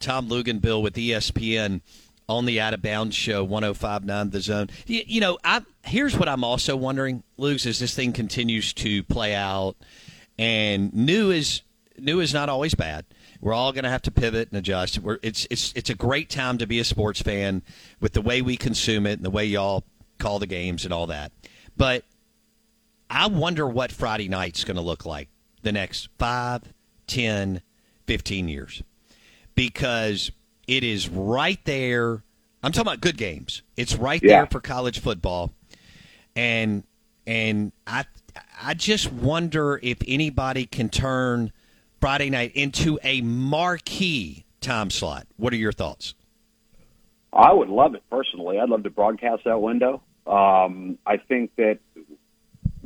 Tom Luginbill with ESPN on the Out of Bounds Show, 1059 The Zone. You, you know, I, here's what I'm also wondering, Luke, as this thing continues to play out, and new is new is not always bad. We're all going to have to pivot and adjust. We're, it's it's it's a great time to be a sports fan with the way we consume it and the way y'all call the games and all that. But I wonder what Friday night's going to look like the next 5, 10, 15 years. Because it is right there. I'm talking about good games. It's right Yeah. there for college football. And and I I just wonder if anybody can turn Friday night into a marquee time slot. What are your thoughts? I would love it personally. I'd love to broadcast that window. Um, I think that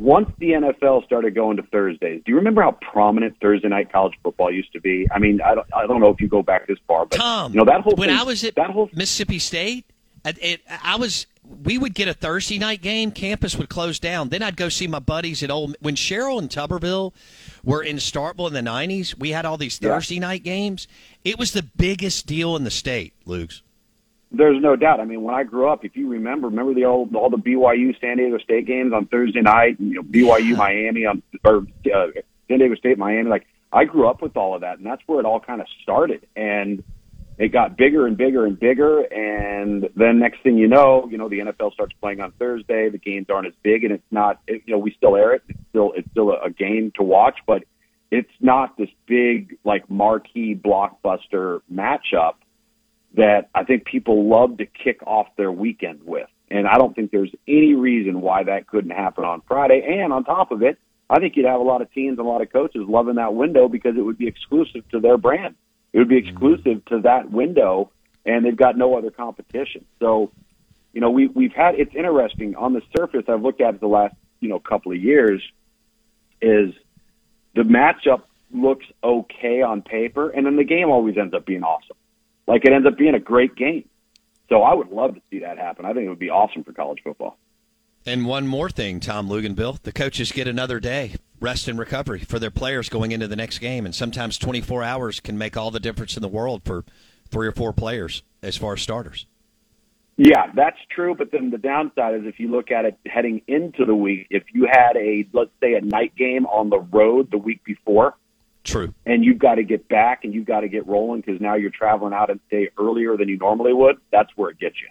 once the NFL started going to Thursdays, do you remember how prominent Thursday night college football used to be? I mean, I don't, I don't know if you go back this far, but Tom, you know that whole when thing, I was at that whole Mississippi State, I, it, I was we would get a Thursday night game. Campus would close down. Then I'd go see my buddies at old when Sherrill and Tuberville were in Starkville in the '90s. We had all these Yeah. Thursday night games. It was the biggest deal in the state, Luke's. There's no doubt. I mean, when I grew up, if you remember, remember the old all the BYU San Diego State games on Thursday night, you know BYU Miami on or uh, San Diego State Miami. Like I grew up with all of that, and that's where it all kind of started. And it got bigger and bigger and bigger, and then next thing you know, you know the NFL starts playing on Thursday. The games aren't as big, and it's not. It, you know, we still air it. It's still it's still a, a game to watch, but it's not this big like marquee blockbuster matchup that I think people love to kick off their weekend with. And I don't think there's any reason why that couldn't happen on Friday. And on top of it, I think you'd have a lot of teams and a lot of coaches loving that window because it would be exclusive to their brand. It would be mm-hmm. exclusive to that window, and they've got no other competition. So, you know, we we've had it's interesting on the surface. I've looked at it the last you know couple of years. Is the matchup looks okay on paper, and then the game always ends up being awesome. Like it ends up being a great game. So I would love to see that happen. I think it would be awesome for college football. And one more thing, Tom Luginbill, the coaches get another day rest and recovery for their players going into the next game, and sometimes 24 hours can make all the difference in the world for three or four players as far as starters. Yeah, that's true. But then the downside is if you look at it heading into the week, if you had a, let's say, a night game on the road the week before, True. and you've got to get back and you've got to get rolling because now you're traveling out a day earlier than you normally would, that's where it gets you.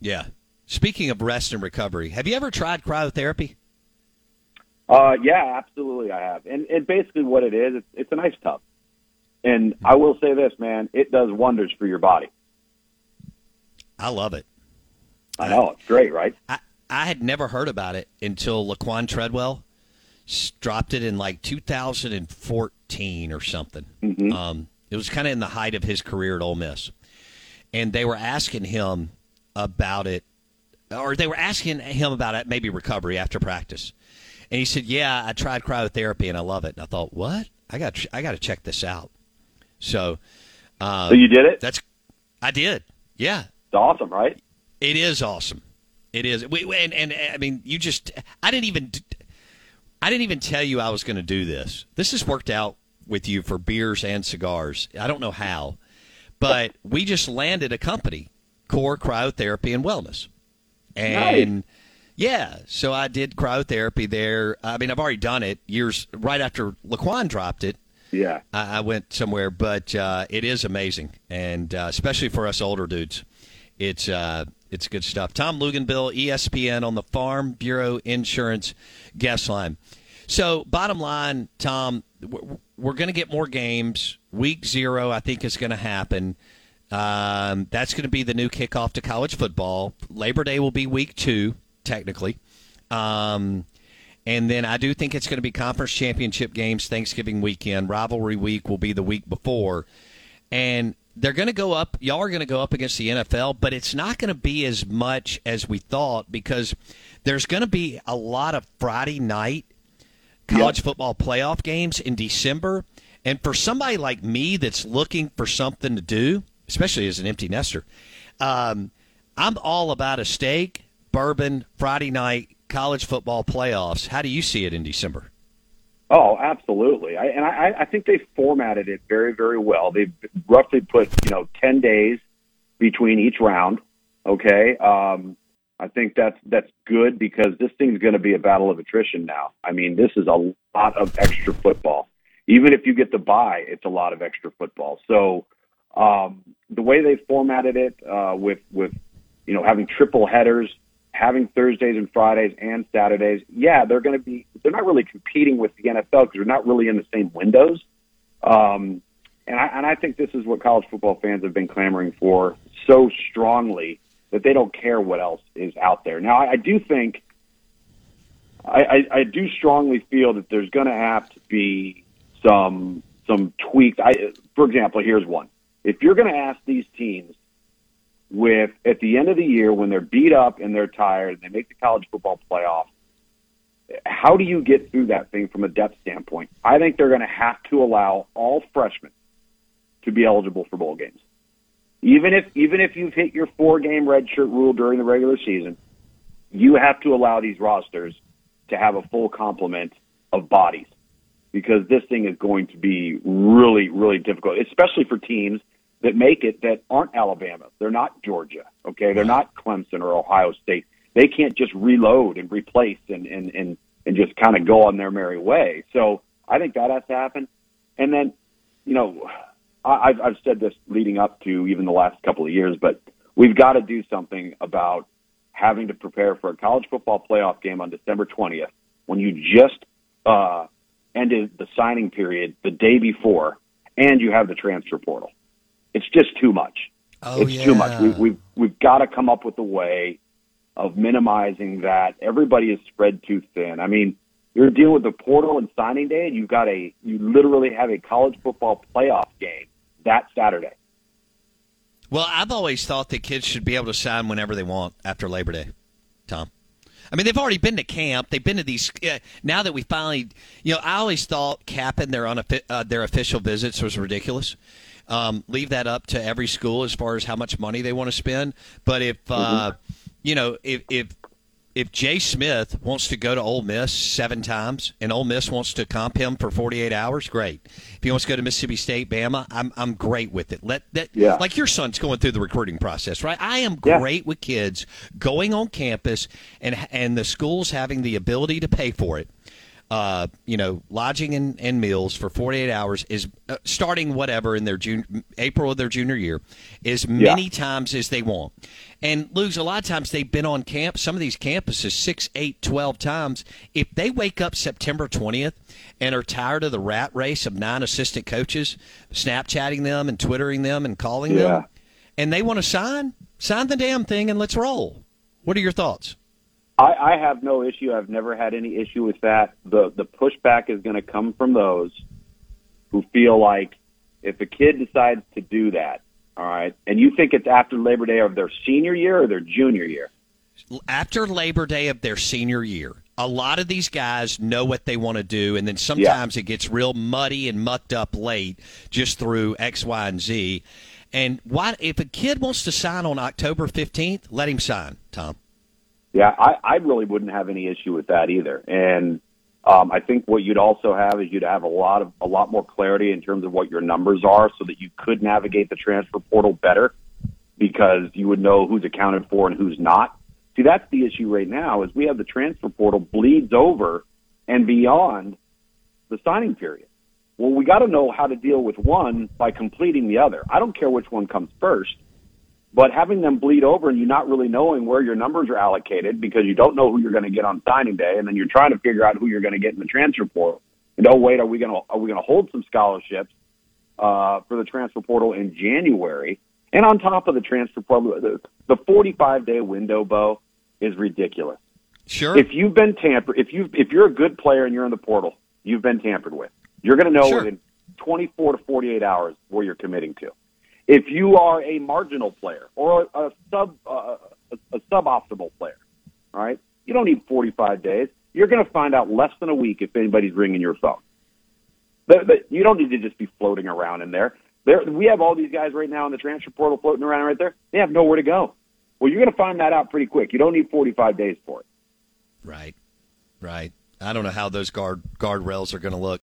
Yeah. Speaking of rest and recovery, have you ever tried cryotherapy? Uh, yeah, absolutely, I have. And, and basically, what it is, it's, it's an ice tub. And I will say this, man, it does wonders for your body. I love it. I know it's great, right? I, I had never heard about it until Laquan Treadwell dropped it in like 2014 or something. Um, it was kind of in the height of his career at Ole Miss, and they were asking him about it, or they were asking him about it, maybe recovery after practice, and he said, "Yeah, I tried cryotherapy and I love it." And I thought, "What? I got I got to check this out." So, uh, So you did it? that's I did. Yeah, It's awesome, right? it is awesome. It is. We, we- and, and I mean, you just I didn't even I didn't even tell you I was going to do this. This has worked out with you for beers and cigars. I don't know how, but we just landed a company, Core Cryotherapy and Wellness, and yeah, so I did cryotherapy there. I mean, I've already done it years right after Laquan dropped it. Yeah. I, I went somewhere, but uh, it is amazing, and uh, especially for us older dudes, it's uh, it's good stuff. Tom Luginbill, ESPN on the Farm Bureau Insurance guest line. So, bottom line, Tom, we're, we're going to get more games. Week zero, I think, is going to happen. Um, that's going to be the new kickoff to college football. Labor Day will be week two, technically. Um, and then I do think it's going to be conference championship games Thanksgiving weekend. Rivalry week will be the week before. And they're going to go up. Y'all are going to go up against the NFL, but it's not going to be as much as we thought because there's going to be a lot of Friday night college football playoff games in December. And for somebody like me that's looking for something to do, especially as an empty nester, um, I'm all about a steak, bourbon, Friday night college football playoffs. How do you see it in December? Oh, absolutely. I, and I, I think they formatted it very, very well. They've roughly put, you know, 10 days between each round. Okay. Um, I think that's, that's good because this thing's going to be a battle of attrition now. I mean, this is a lot of extra football. Even if you get the bye, it's a lot of extra football. So, um, the way they formatted it, uh, with, with, you know, having triple headers, having Thursdays and Fridays and Saturdays, yeah, they're going to be, they're not really competing with the NFL because they're not really in the same windows. Um, and I, and I think this is what college football fans have been clamoring for so strongly that they don't care what else is out there. Now, I, I do think, I, I, I do strongly feel that there's going to have to be some some tweaks. I, for example, here's one: if you're going to ask these teams with at the end of the year when they're beat up and they're tired and they make the college football playoff, how do you get through that thing from a depth standpoint? I think they're going to have to allow all freshmen to be eligible for bowl games. Even if even if you've hit your four game redshirt rule during the regular season, you have to allow these rosters to have a full complement of bodies because this thing is going to be really, really difficult, especially for teams that make it that aren't Alabama. They're not Georgia. Okay. They're not Clemson or Ohio State. They can't just reload and replace and, and, and, and just kind of go on their merry way. So I think that has to happen. And then, you know, I, I've, I've said this leading up to even the last couple of years, but we've got to do something about having to prepare for a college football playoff game on December 20th when you just, uh, ended the signing period the day before and you have the transfer portal it's just too much. Oh, it's yeah. too much. We, we've we've got to come up with a way of minimizing that. Everybody is spread too thin. I mean, you're dealing with the portal and signing day, and you've got a you literally have a college football playoff game that Saturday. Well, I've always thought that kids should be able to sign whenever they want after Labor Day, Tom. I mean, they've already been to camp. They've been to these. Uh, now that we finally, you know, I always thought capping their unoffi- uh, their official visits was ridiculous. Um, leave that up to every school as far as how much money they want to spend. But if uh, Mm-hmm. you know, if if if Jay Smith wants to go to Ole Miss seven times and Ole Miss wants to comp him for 48 hours, great. If he wants to go to Mississippi State, Bama, I'm I'm great with it. Let that Yeah. like your son's going through the recruiting process, right? I am Yeah. great with kids going on campus and and the schools having the ability to pay for it. Uh, you know, lodging and, and meals for 48 hours is uh, starting whatever in their June, April of their junior year, as many times as they want. And lose a lot of times they've been on camp, some of these campuses, six, eight, 12 times. If they wake up September 20th and are tired of the rat race of nine assistant coaches Snapchatting them and Twittering them and calling Yeah. them, and they want to sign, sign the damn thing and let's roll. What are your thoughts? I, I have no issue. I've never had any issue with that. The the pushback is going to come from those who feel like if a kid decides to do that, all right, and you think it's after Labor Day of their senior year or their junior year, after Labor Day of their senior year, a lot of these guys know what they want to do, and then sometimes it gets real muddy and mucked up late just through X, Y, and Z. And why, if a kid wants to sign on October 15th, let him sign, Tom. Yeah, I, I really wouldn't have any issue with that either. And um, I think what you'd also have is you'd have a lot of a lot more clarity in terms of what your numbers are, so that you could navigate the transfer portal better, because you would know who's accounted for and who's not. See, that's the issue right now is we have the transfer portal bleeds over and beyond the signing period. Well, we got to know how to deal with one by completing the other. I don't care which one comes first. But having them bleed over and you not really knowing where your numbers are allocated because you don't know who you're going to get on signing day, and then you're trying to figure out who you're going to get in the transfer portal. And oh wait, are we going to are we going to hold some scholarships uh, for the transfer portal in January? And on top of the transfer portal, the, the 45 day window, Bo, is ridiculous. Sure. If you've been tampered, if you if you're a good player and you're in the portal, you've been tampered with. You're going to know Sure. within 24 to 48 hours where you're committing to. If you are a marginal player or a, a sub uh, a, a suboptimal player, right? you don't need 45 days. You're going to find out less than a week if anybody's ringing your phone. But, but you don't need to just be floating around in there. There, we have all these guys right now in the transfer portal floating around right there. They have nowhere to go. Well, you're going to find that out pretty quick. You don't need 45 days for it. Right, right. I don't know how those guard guardrails are going to look.